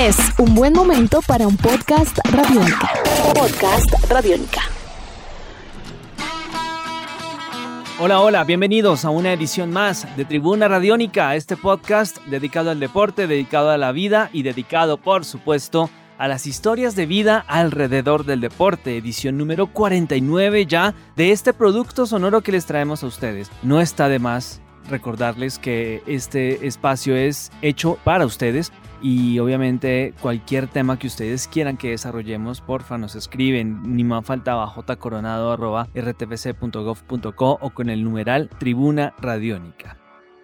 Es un buen momento para un podcast radiónica. Podcast radiónica. Hola, hola, bienvenidos a una edición más de Tribuna Radiónica, este podcast dedicado al deporte, dedicado a la vida y dedicado, por supuesto, a las historias de vida alrededor del deporte, edición número 49 ya de este producto sonoro que les traemos a ustedes. No está de más recordarles que este espacio es hecho para ustedes y obviamente cualquier tema que ustedes quieran que desarrollemos, porfa, nos escriben, ni más faltaba jcoronado.rtpc.gov.co o con el numeral Tribuna Radiónica.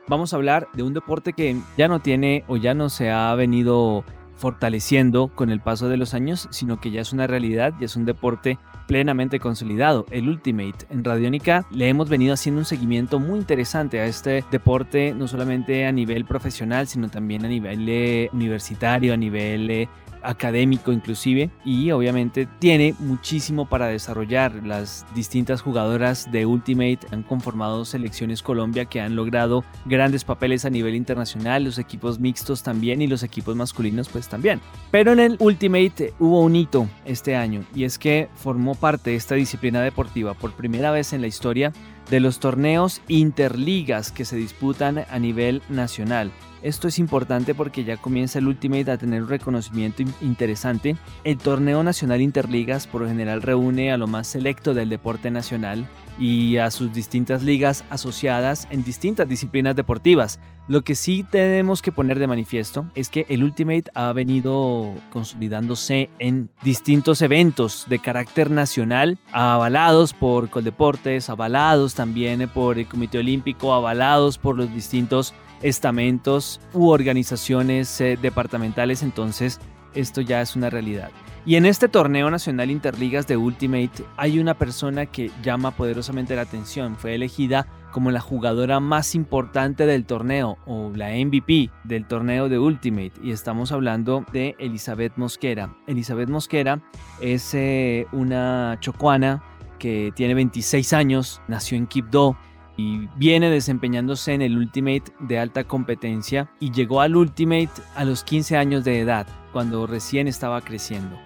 Vamos a hablar de un deporte que ya no tiene o ya no se ha venido fortaleciendo con el paso de los años, sino que ya es una realidad, y es un deporte plenamente consolidado, el Ultimate. En Radiónica le hemos venido haciendo un seguimiento muy interesante a este deporte, no solamente a nivel profesional, sino también a nivel eh, universitario, a nivel eh, académico inclusive y obviamente tiene muchísimo para desarrollar. Las distintas jugadoras de Ultimate han conformado selecciones Colombia que han logrado grandes papeles a nivel internacional, los equipos mixtos también y los equipos masculinos pues también. Pero en el Ultimate hubo un hito este año y es que formó parte de esta disciplina deportiva por primera vez en la historia de los torneos interligas que se disputan a nivel nacional. Esto es importante porque ya comienza el Ultimate a tener un reconocimiento interesante. El torneo nacional Interligas por lo general reúne a lo más selecto del deporte nacional y a sus distintas ligas asociadas en distintas disciplinas deportivas. Lo que sí tenemos que poner de manifiesto es que el Ultimate ha venido consolidándose en distintos eventos de carácter nacional, avalados por Coldeportes, avalados también por el Comité Olímpico, avalados por los distintos estamentos u organizaciones eh, departamentales, entonces esto ya es una realidad. Y en este torneo nacional Interligas de Ultimate hay una persona que llama poderosamente la atención. Fue elegida como la jugadora más importante del torneo o la MVP del torneo de Ultimate. Y estamos hablando de Elizabeth Mosquera. Elizabeth Mosquera es eh, una chocuana que tiene 26 años, nació en Quibdó y viene desempeñándose en el Ultimate de alta competencia y llegó al Ultimate a los 15 años de edad, cuando recién estaba creciendo.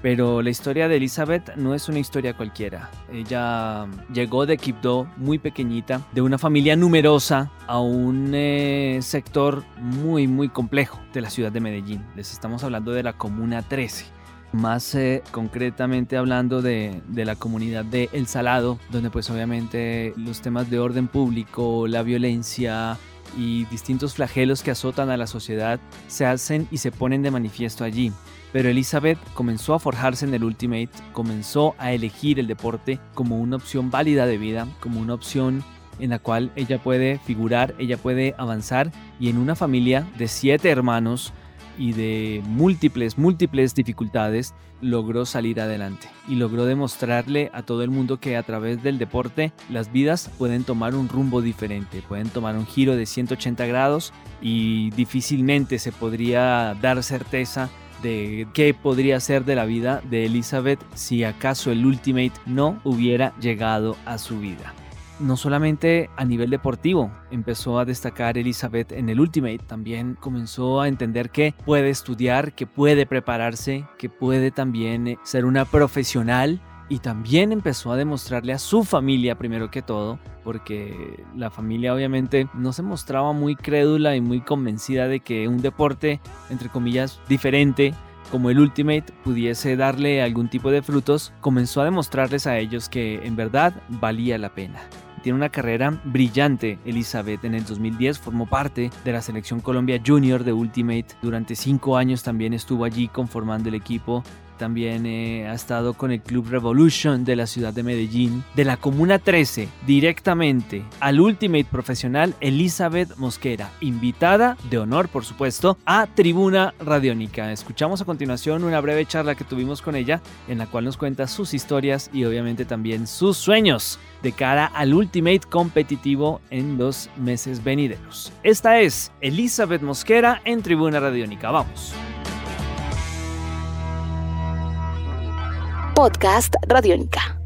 Pero la historia de Elizabeth no es una historia cualquiera. Ella llegó de Quibdó muy pequeñita, de una familia numerosa, a un eh, sector muy, muy complejo de la ciudad de Medellín. Les estamos hablando de la Comuna 13 más eh, concretamente hablando de, la comunidad de El Salado, donde pues obviamente los temas de orden público, la violencia y distintos flagelos que azotan a la sociedad se hacen y se ponen de manifiesto allí. Pero Elizabeth comenzó a forjarse en el Ultimate, comenzó a elegir el deporte como una opción válida de vida, como una opción en la cual ella puede figurar, ella puede avanzar y en una familia de siete hermanos y de múltiples, múltiples dificultades, logró salir adelante y logró demostrarle a todo el mundo que a través del deporte las vidas pueden tomar un rumbo diferente, pueden tomar un giro de 180 grados y difícilmente se podría dar certeza de qué podría ser de la vida de Elizabeth si acaso el Ultimate no hubiera llegado a su vida no solamente a nivel deportivo empezó a destacar Elizabeth en el Ultimate, también comenzó a entender que puede estudiar, que puede prepararse, que puede también eh, ser una profesional y también empezó a demostrarle a su familia primero que todo, porque la familia obviamente no se mostraba muy crédula y muy convencida de que un deporte, entre comillas, diferente como el Ultimate pudiese darle algún tipo de frutos, comenzó a demostrarles a ellos que en verdad valía la pena. Tiene una carrera brillante. Elizabeth en el 2010 formó parte de la selección Colombia Junior de Ultimate. Durante cinco años también estuvo allí conformando el equipo también eh, ha estado con el Club Revolution de la ciudad de Medellín. De la Comuna 13, directamente al Ultimate Profesional, Elizabeth Mosquera, invitada de honor, por supuesto, a Tribuna Radiónica. Escuchamos a continuación una breve charla que tuvimos con ella, en la cual nos cuenta sus historias y obviamente también sus sueños de cara al Ultimate competitivo en los meses venideros. Esta es Elizabeth Mosquera en Tribuna Radiónica. Vamos. Podcast Radiónica.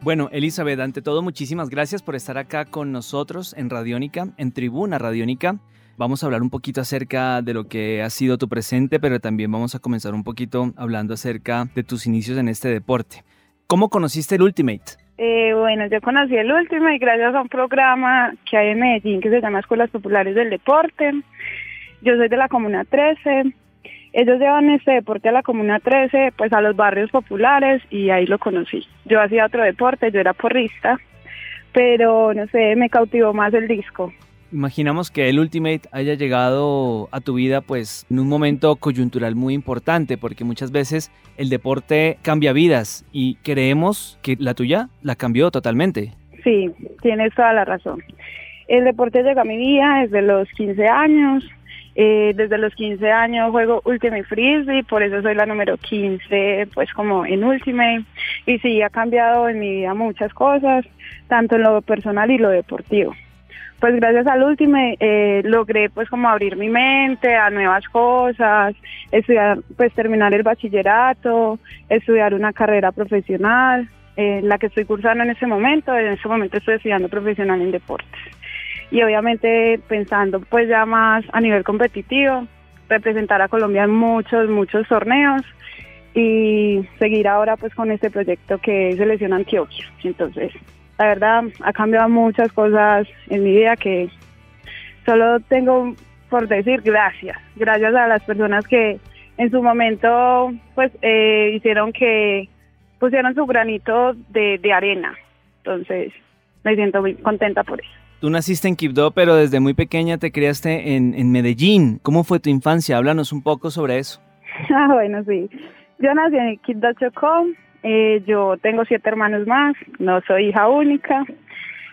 Bueno, Elizabeth, ante todo, muchísimas gracias por estar acá con nosotros en Radiónica, en Tribuna Radiónica. Vamos a hablar un poquito acerca de lo que ha sido tu presente, pero también vamos a comenzar un poquito hablando acerca de tus inicios en este deporte. ¿Cómo conociste el Ultimate? Eh, bueno, yo conocí el Ultimate gracias a un programa que hay en Medellín que se llama Escuelas Populares del Deporte. Yo soy de la Comuna 13 ellos llevan este deporte a la Comuna 13, pues a los barrios populares y ahí lo conocí. Yo hacía otro deporte, yo era porrista, pero no sé, me cautivó más el disco. Imaginamos que el Ultimate haya llegado a tu vida pues en un momento coyuntural muy importante porque muchas veces el deporte cambia vidas y creemos que la tuya la cambió totalmente. Sí, tienes toda la razón. El deporte llegó a mi vida desde los 15 años, eh, desde los 15 años juego Ultimate Frisbee, por eso soy la número 15, pues como en Ultimate. Y sí, ha cambiado en mi vida muchas cosas, tanto en lo personal y lo deportivo. Pues gracias al Ultimate eh, logré pues como abrir mi mente a nuevas cosas, estudiar, pues terminar el bachillerato, estudiar una carrera profesional, eh, la que estoy cursando en este momento, en este momento estoy estudiando profesional en deportes y obviamente pensando pues ya más a nivel competitivo, representar a Colombia en muchos, muchos torneos y seguir ahora pues con este proyecto que es Selección Antioquia. Entonces, la verdad ha cambiado muchas cosas en mi vida que solo tengo por decir gracias, gracias a las personas que en su momento pues eh, hicieron que pusieron su granito de, de arena. Entonces, me siento muy contenta por eso. Tú naciste en Quibdó, pero desde muy pequeña te criaste en, Medellín. ¿Cómo fue tu infancia? Háblanos un poco sobre eso. Ah, bueno, sí. Yo nací en Quibdó, Chocó. Eh, yo tengo siete hermanos más. No soy hija única.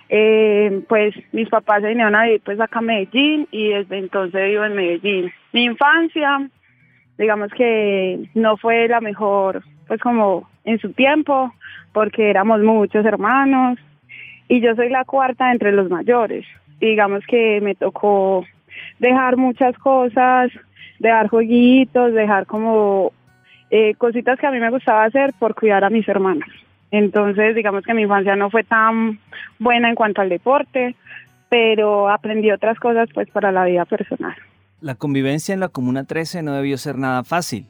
Eh, pues mis papás se vinieron a vivir pues acá a Medellín y desde entonces vivo en Medellín. Mi infancia, digamos que no fue la mejor, pues como en su tiempo, porque éramos muchos hermanos y yo soy la cuarta entre los mayores. Digamos que me tocó dejar muchas cosas, dejar jueguitos, dejar como eh, cositas que a mí me gustaba hacer por cuidar a mis hermanas. Entonces, digamos que mi infancia no fue tan buena en cuanto al deporte, pero aprendí otras cosas pues para la vida personal. La convivencia en la Comuna 13 no debió ser nada fácil.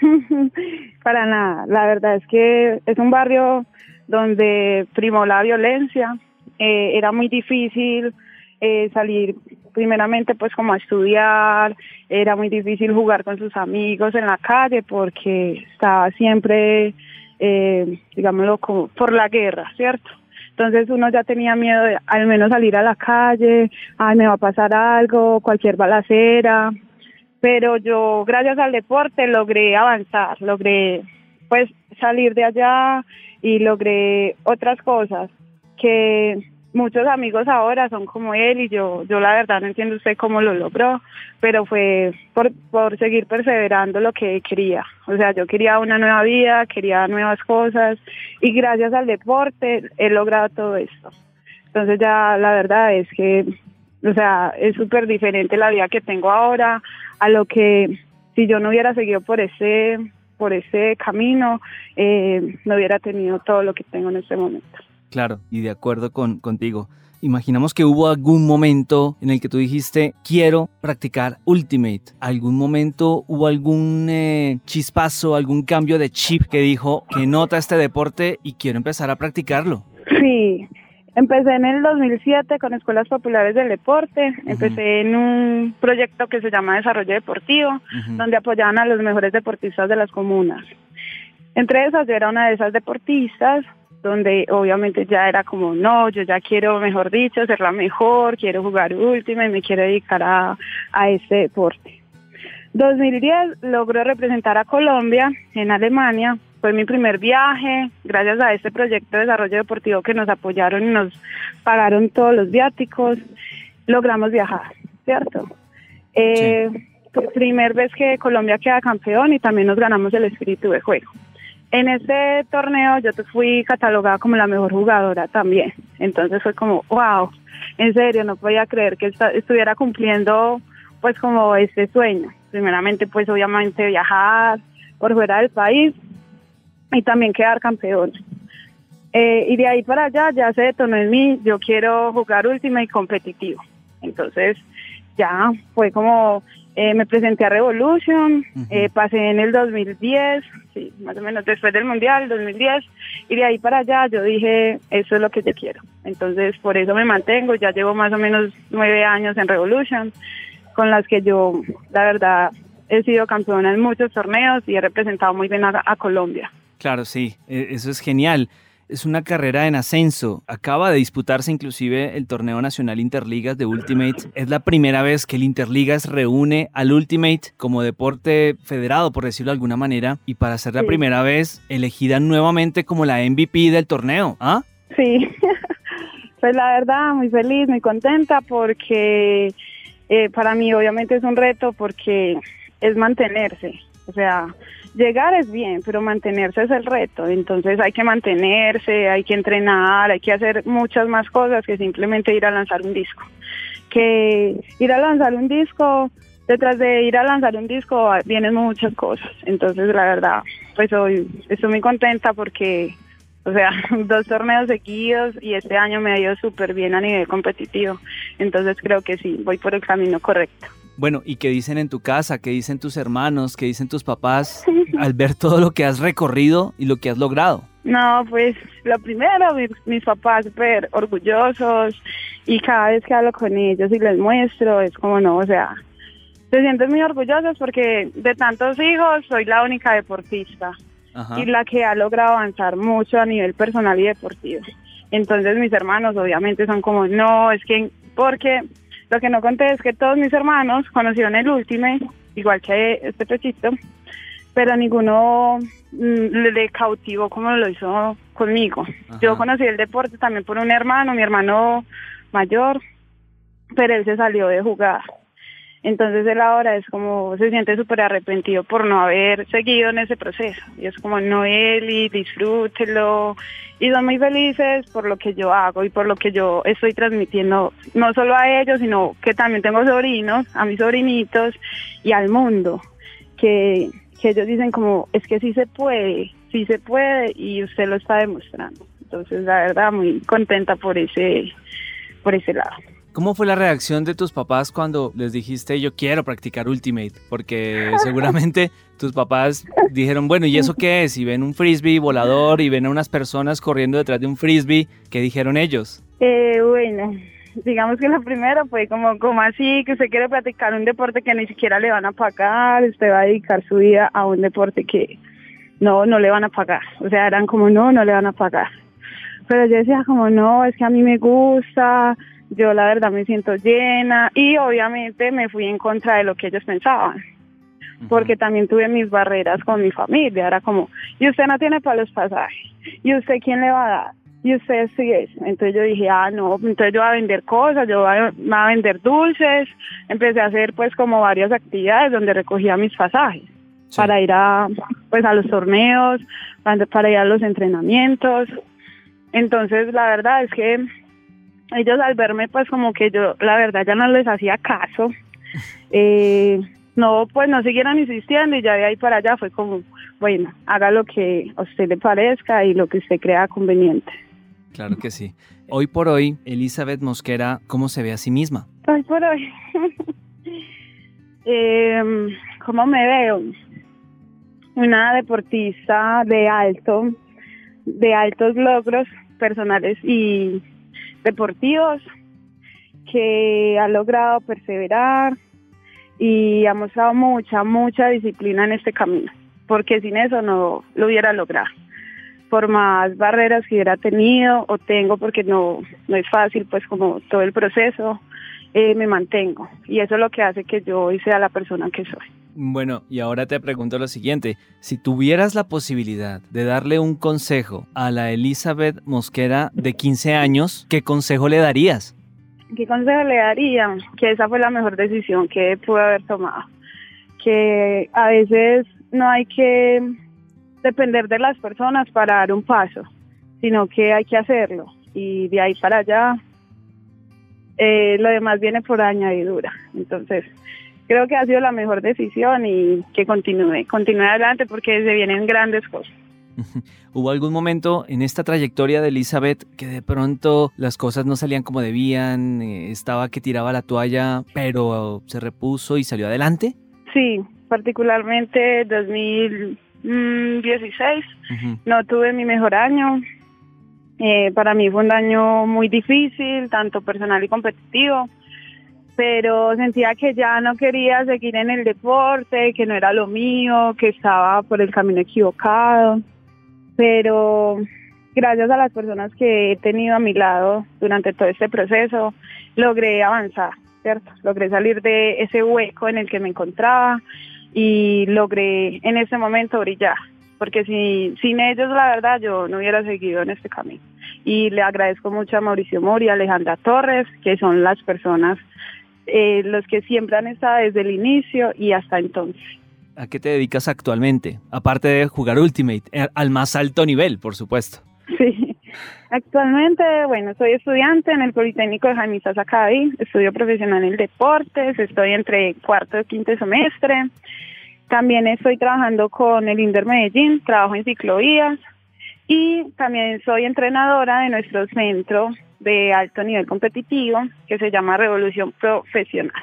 para nada, la verdad es que es un barrio donde primó la violencia. Eh, era muy difícil eh, salir primeramente pues como a estudiar, era muy difícil jugar con sus amigos en la calle porque estaba siempre, eh, digámoslo, por la guerra, ¿cierto? Entonces uno ya tenía miedo de al menos salir a la calle, ay, me va a pasar algo, cualquier balacera, pero yo gracias al deporte logré avanzar, logré pues salir de allá y logré otras cosas que muchos amigos ahora son como él y yo, yo la verdad no entiendo usted cómo lo logró, pero fue por, por seguir perseverando lo que quería. O sea, yo quería una nueva vida, quería nuevas cosas y gracias al deporte he logrado todo esto. Entonces ya la verdad es que, o sea, es súper diferente la vida que tengo ahora a lo que si yo no hubiera seguido por ese por ese camino, eh, no hubiera tenido todo lo que tengo en este momento. Claro, y de acuerdo con, contigo. Imaginamos que hubo algún momento en el que tú dijiste, quiero practicar Ultimate. ¿Algún momento hubo algún eh, chispazo, algún cambio de chip que dijo que nota este deporte y quiero empezar a practicarlo? Sí, Empecé en el 2007 con Escuelas Populares del Deporte, empecé en un proyecto que se llama Desarrollo Deportivo, donde apoyaban a los mejores deportistas de las comunas. Entre esas yo era una de esas deportistas, donde obviamente ya era como, no, yo ya quiero, mejor dicho, ser la mejor, quiero jugar última y me quiero dedicar a, a este deporte. 2010 logró representar a Colombia en Alemania fue mi primer viaje, gracias a este proyecto de desarrollo deportivo que nos apoyaron y nos pagaron todos los viáticos, logramos viajar, ¿cierto? Eh, Primer vez que Colombia queda campeón y también nos ganamos el espíritu de juego. En ese torneo yo fui catalogada como la mejor jugadora también. Entonces fue como, wow, en serio, no podía creer que estuviera cumpliendo pues como este sueño. Primeramente pues obviamente viajar por fuera del país y también quedar campeón. Eh, y de ahí para allá ya se detonó en mí, yo quiero jugar última y competitivo. Entonces ya fue como eh, me presenté a Revolution, eh, pasé en el 2010, sí, más o menos después del Mundial, 2010, y de ahí para allá yo dije, eso es lo que yo quiero. Entonces, por eso me mantengo, ya llevo más o menos nueve años en Revolution, con las que yo, la verdad, he sido campeona en muchos torneos y he representado muy bien a Colombia. Claro, sí, e, eso es genial es una carrera en ascenso. Acaba de disputarse inclusive el torneo nacional Interligas de Ultimate. Es la primera vez que el Interligas reúne al Ultimate como deporte federado, por decirlo de alguna manera, y para ser la primera vez elegida nuevamente como la MVP del torneo. ¿Ah? Sí, pues la verdad, muy feliz, muy contenta porque eh, para mí obviamente es un reto porque es mantenerse. O sea, llegar es bien, pero mantenerse es el reto. Entonces hay que mantenerse, hay que entrenar, hay que hacer muchas más cosas que simplemente ir a lanzar un disco. Que ir a lanzar un disco, detrás de ir a lanzar un disco vienen muchas cosas. Entonces la verdad, pues hoy estoy muy contenta porque, o sea, dos torneos seguidos y este año me ha ido súper bien a nivel competitivo. Entonces creo que sí, voy por el camino correcto. Bueno, ¿y qué dicen en tu casa? ¿Qué dicen tus hermanos? ¿Qué dicen tus papás al ver todo lo que has recorrido y lo que has logrado? No, pues lo primero, mis, papás súper orgullosos y cada vez que hablo con ellos y les muestro, es como no, o sea, se sienten muy orgullosos porque de tantos hijos soy la única deportista y la que ha logrado avanzar mucho a nivel personal y deportivo. Entonces mis hermanos obviamente son como, no, es que porque lo que no conté es que todos mis hermanos conocieron el último, igual que este pechito, pero ninguno mm, le cautivó como lo hizo conmigo. Yo conocí el deporte también por un hermano, mi hermano mayor, pero él se salió de jugar. Entonces él ahora es como, se siente súper arrepentido por no haber seguido en ese proceso. Y es como, no y disfrútelo. Y son muy felices por lo que yo hago y por lo que yo estoy transmitiendo, no solo a ellos, sino que también tengo sobrinos, a mis sobrinitos y al mundo, que, que ellos dicen como, es que sí se puede, sí se puede y usted lo está demostrando. Entonces, la verdad, muy contenta por ese, por ese lado. ¿Cómo fue la reacción de tus papás cuando les dijiste yo quiero practicar Ultimate? Porque seguramente tus papás dijeron, bueno, ¿y eso qué es? Y ven un frisbee volador y ven a unas personas corriendo detrás de un frisbee, ¿qué dijeron ellos? Eh, bueno, digamos que lo primero fue como, como así, que usted quiere practicar un deporte que ni siquiera le van a pagar, usted va a dedicar su vida a un deporte que no, no le van a pagar. O sea, eran como, no, no le van a pagar. Pero yo decía como, no, es que a mí me gusta, yo la verdad me siento llena y obviamente me fui en contra de lo que ellos pensaban, porque también tuve mis barreras con mi familia, era como, y usted no tiene para los pasajes, y usted quién le va a dar, y usted sí es, entonces yo dije, ah, no, entonces yo voy a vender cosas, yo voy a, vender dulces, empecé a hacer pues como varias actividades donde recogía mis pasajes. para ir a pues a los torneos, para ir a los entrenamientos. Entonces, la verdad es que ellos al verme pues como que yo la verdad ya no les hacía caso, eh, no pues no siguieron insistiendo y ya de ahí para allá fue como, bueno, haga lo que a usted le parezca y lo que usted crea conveniente. Claro que sí. Hoy por hoy, Elizabeth Mosquera, ¿cómo se ve a sí misma? Hoy por hoy. eh, ¿Cómo me veo? Una deportista de alto, de altos logros personales y deportivos, que ha logrado perseverar y ha mostrado mucha, mucha disciplina en este camino, porque sin eso no lo hubiera logrado. Por más barreras que hubiera tenido o tengo, porque no, no es fácil, pues como todo el proceso, eh, me mantengo. Y eso es lo que hace que yo hoy sea la persona que soy. Bueno, y ahora te pregunto lo siguiente. Si tuvieras la posibilidad de darle un consejo a la Elizabeth Mosquera de 15 años, ¿qué consejo le darías? ¿Qué consejo le daría? Que esa fue la mejor decisión que pude haber tomado. Que a veces no hay que depender de las personas para dar un paso, sino que hay que hacerlo. Y de ahí para allá, eh, lo demás viene por añadidura. Entonces, creo que ha sido la mejor decisión y que continúe, continúe adelante porque se vienen grandes cosas. ¿Hubo algún momento en esta trayectoria de Elizabeth que de pronto las cosas no salían como debían, eh, estaba que tiraba la toalla, pero se repuso y salió adelante? Sí, particularmente 2016 no tuve mi mejor año. Eh, para mí fue un año muy difícil, tanto personal y competitivo pero sentía que ya no quería seguir en el deporte, que no era lo mío, que estaba por el camino equivocado. Pero gracias a las personas que he tenido a mi lado durante todo este proceso, logré avanzar, ¿cierto? Logré salir de ese hueco en el que me encontraba y logré en ese momento brillar, porque si, sin ellos, la verdad, yo no hubiera seguido en este camino. Y le agradezco mucho a Mauricio Mori y a Alejandra Torres, que son las personas eh, los que siempre han estado desde el inicio y hasta entonces. ¿A qué te dedicas actualmente? Aparte de jugar Ultimate, eh, al más alto nivel, por supuesto. Sí, actualmente, bueno, soy estudiante en el Politécnico de Jaime Academy, estudio profesional en deportes, estoy entre cuarto y quinto semestre. También estoy trabajando con el Inder Medellín, trabajo en ciclovías y también soy entrenadora de nuestro centro de alto nivel competitivo que se llama Revolución Profesional.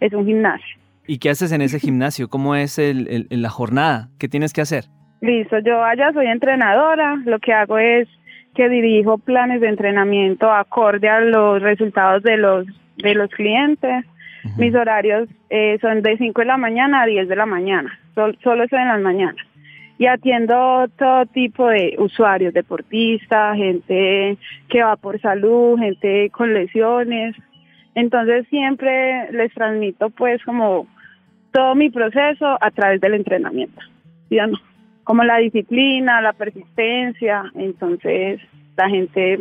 Es un gimnasio. ¿Y qué haces en ese gimnasio? ¿Cómo es el, la jornada? ¿Qué tienes que hacer? Listo, yo allá soy entrenadora, lo que hago es que dirijo planes de entrenamiento acorde a los resultados de los, de los clientes. Mis horarios eh, son de 5 de la mañana a 10 de la mañana, solo estoy en las mañanas y atiendo todo tipo de usuarios, deportistas, gente que va por salud, gente con lesiones. Entonces siempre les transmito pues como todo mi proceso a través del entrenamiento, como la disciplina, la persistencia, entonces la gente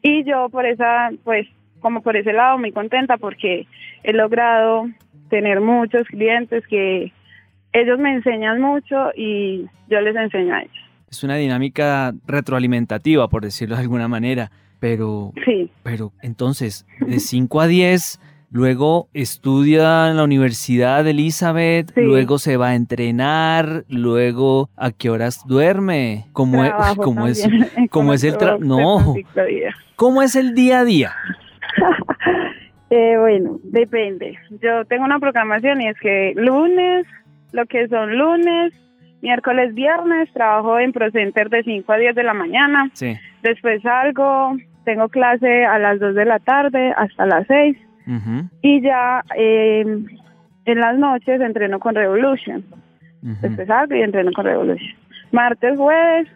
y yo por esa pues como por ese lado muy contenta porque he logrado tener muchos clientes que ellos me enseñan mucho y yo les enseño a ellos. Es una dinámica retroalimentativa, por decirlo de alguna manera, pero, sí. pero entonces, de 5 a 10, luego estudia en la Universidad de Elizabeth, luego se va a entrenar, luego a qué horas duerme, cómo es, cómo es, cómo es el no, cómo es el día a día. eh, bueno, depende. Yo tengo una programación y es que lunes lo que son lunes, miércoles, viernes, trabajo en ProCenter de 5 a 10 de la mañana. Sí. Después salgo, tengo clase a las 2 de la tarde hasta las 6. Y ya eh, en las noches entreno con Revolution. Después salgo y entreno con Revolution. Martes, jueves,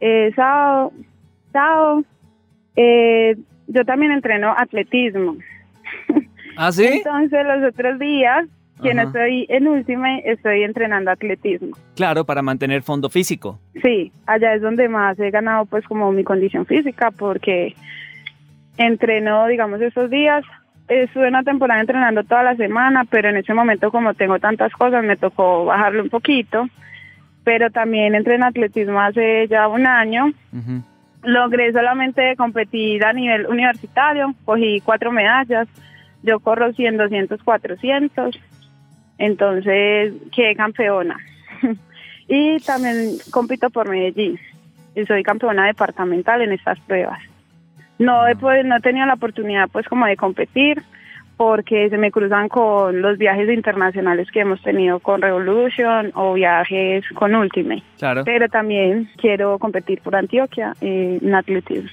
eh, sábado, sábado. Eh, yo también entreno atletismo. ¿Ah, sí? Entonces los otros días que no estoy en última, estoy entrenando atletismo. Claro, para mantener fondo físico. Sí, allá es donde más he ganado pues como mi condición física porque entreno, digamos, esos días. Estuve una temporada entrenando toda la semana, pero en ese momento como tengo tantas cosas me tocó bajarlo un poquito. Pero también entreno atletismo hace ya un año. Logré solamente competir a nivel universitario, cogí cuatro medallas. Yo corro 100, 200, 400 entonces, quedé campeona. y también compito por Medellín. Y soy campeona departamental en estas pruebas. No he, pues, no he tenido la oportunidad pues como de competir porque se me cruzan con los viajes internacionales que hemos tenido con Revolution o viajes con Ultimate. Claro. Pero también quiero competir por Antioquia en atletismo.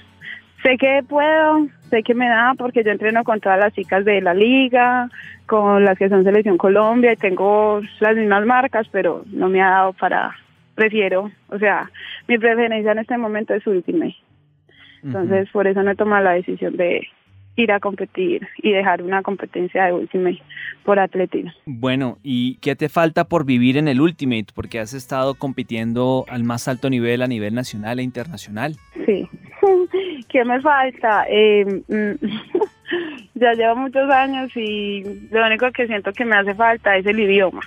Sé que puedo, sé que me da porque yo entreno con todas las chicas de la liga, con las que son Selección Colombia y tengo las mismas marcas, pero no me ha dado para, prefiero, o sea, mi preferencia en este momento es Ultimate. Entonces, por eso no he tomado la decisión de ir a competir y dejar una competencia de Ultimate por atletismo. Bueno, ¿y qué te falta por vivir en el Ultimate? Porque has estado compitiendo al más alto nivel a nivel nacional e internacional. Sí. ¿Qué me falta? Eh, mm, ya llevo muchos años y lo único que siento que me hace falta es el idioma.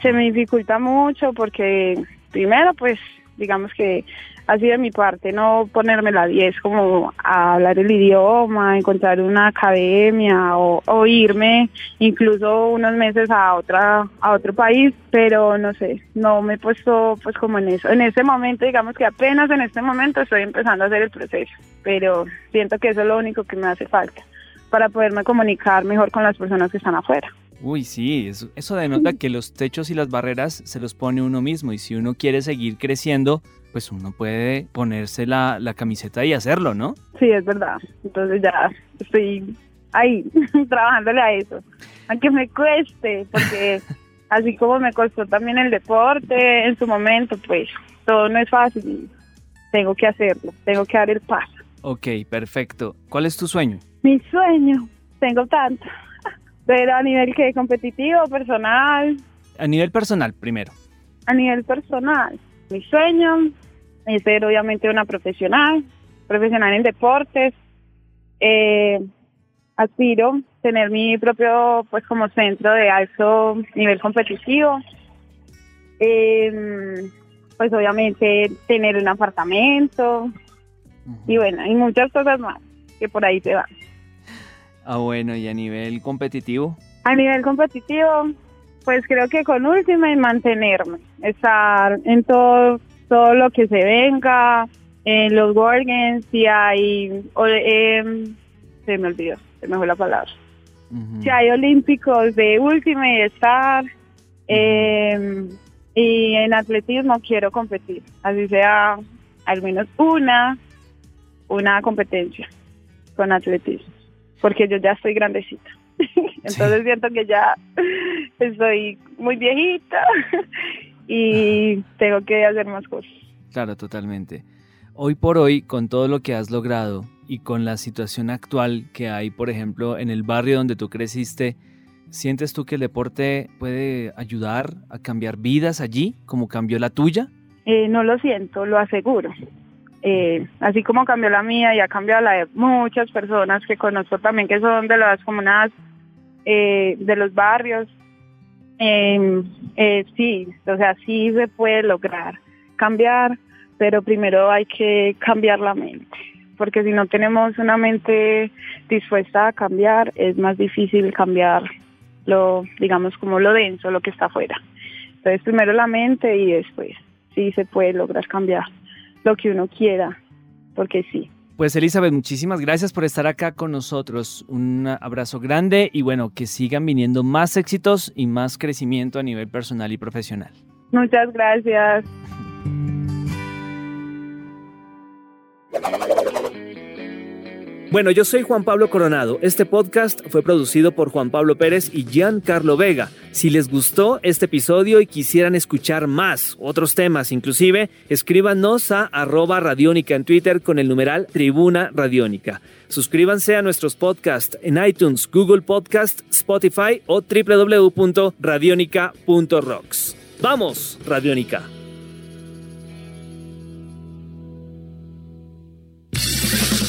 Se me dificulta mucho porque primero pues digamos que así de mi parte, no ponerme la 10 como a hablar el idioma, encontrar una academia o, irme incluso unos meses a otra a otro país, pero no sé, no me he puesto pues como en eso. En este momento, digamos que apenas en este momento estoy empezando a hacer el proceso, pero siento que eso es lo único que me hace falta para poderme comunicar mejor con las personas que están afuera. Uy, sí, eso, eso denota que los techos y las barreras se los pone uno mismo y si uno quiere seguir creciendo, pues uno puede ponerse la, la camiseta y hacerlo, ¿no? Sí, es verdad. Entonces ya estoy ahí trabajándole a eso. Aunque me cueste, porque así como me costó también el deporte en su momento, pues todo no es fácil. Tengo que hacerlo, tengo que dar el paso. Ok, perfecto. ¿Cuál es tu sueño? Mi sueño, tengo tanto, pero a nivel que competitivo, personal. A nivel personal, primero. A nivel personal, mi sueño es ser obviamente una profesional, profesional en deportes. Eh, aspiro tener mi propio, pues como centro de alto nivel competitivo. Eh, pues obviamente tener un apartamento y bueno, y muchas cosas más que por ahí se van. Ah, bueno, y a nivel competitivo. A nivel competitivo, pues creo que con última y mantenerme, estar en todo todo lo que se venga, en los Games, si hay, eh, se me olvidó, se me fue la palabra. Si hay olímpicos de última y estar, eh, y en atletismo quiero competir, así sea al menos una, una competencia con atletismo, porque yo ya estoy grandecita. Entonces siento que ya estoy muy viejita y tengo que hacer más cosas. Claro, totalmente. Hoy por hoy, con todo lo que has logrado y con la situación actual que hay, por ejemplo, en el barrio donde tú creciste, ¿sientes tú que el deporte puede ayudar a cambiar vidas allí, como cambió la tuya? Eh, no lo siento, lo aseguro. Eh, así como cambió la mía y ha cambiado la de muchas personas que conozco también que son de las comunas, eh, de los barrios, eh, eh, sí, o sea, sí se puede lograr cambiar, pero primero hay que cambiar la mente, porque si no tenemos una mente dispuesta a cambiar, es más difícil cambiar lo, digamos, como lo denso, lo que está afuera. Entonces, primero la mente y después sí se puede lograr cambiar lo que uno quiera, porque sí. Pues Elizabeth, muchísimas gracias por estar acá con nosotros. Un abrazo grande y bueno, que sigan viniendo más éxitos y más crecimiento a nivel personal y profesional. Muchas gracias. Bueno, yo soy Juan Pablo Coronado. Este podcast fue producido por Juan Pablo Pérez y Giancarlo Vega. Si les gustó este episodio y quisieran escuchar más, otros temas inclusive, escríbanos a arroba radiónica en Twitter con el numeral Tribuna Radiónica. Suscríbanse a nuestros podcasts en iTunes, Google Podcast, Spotify o www.radionica.rocks. ¡Vamos, Radiónica!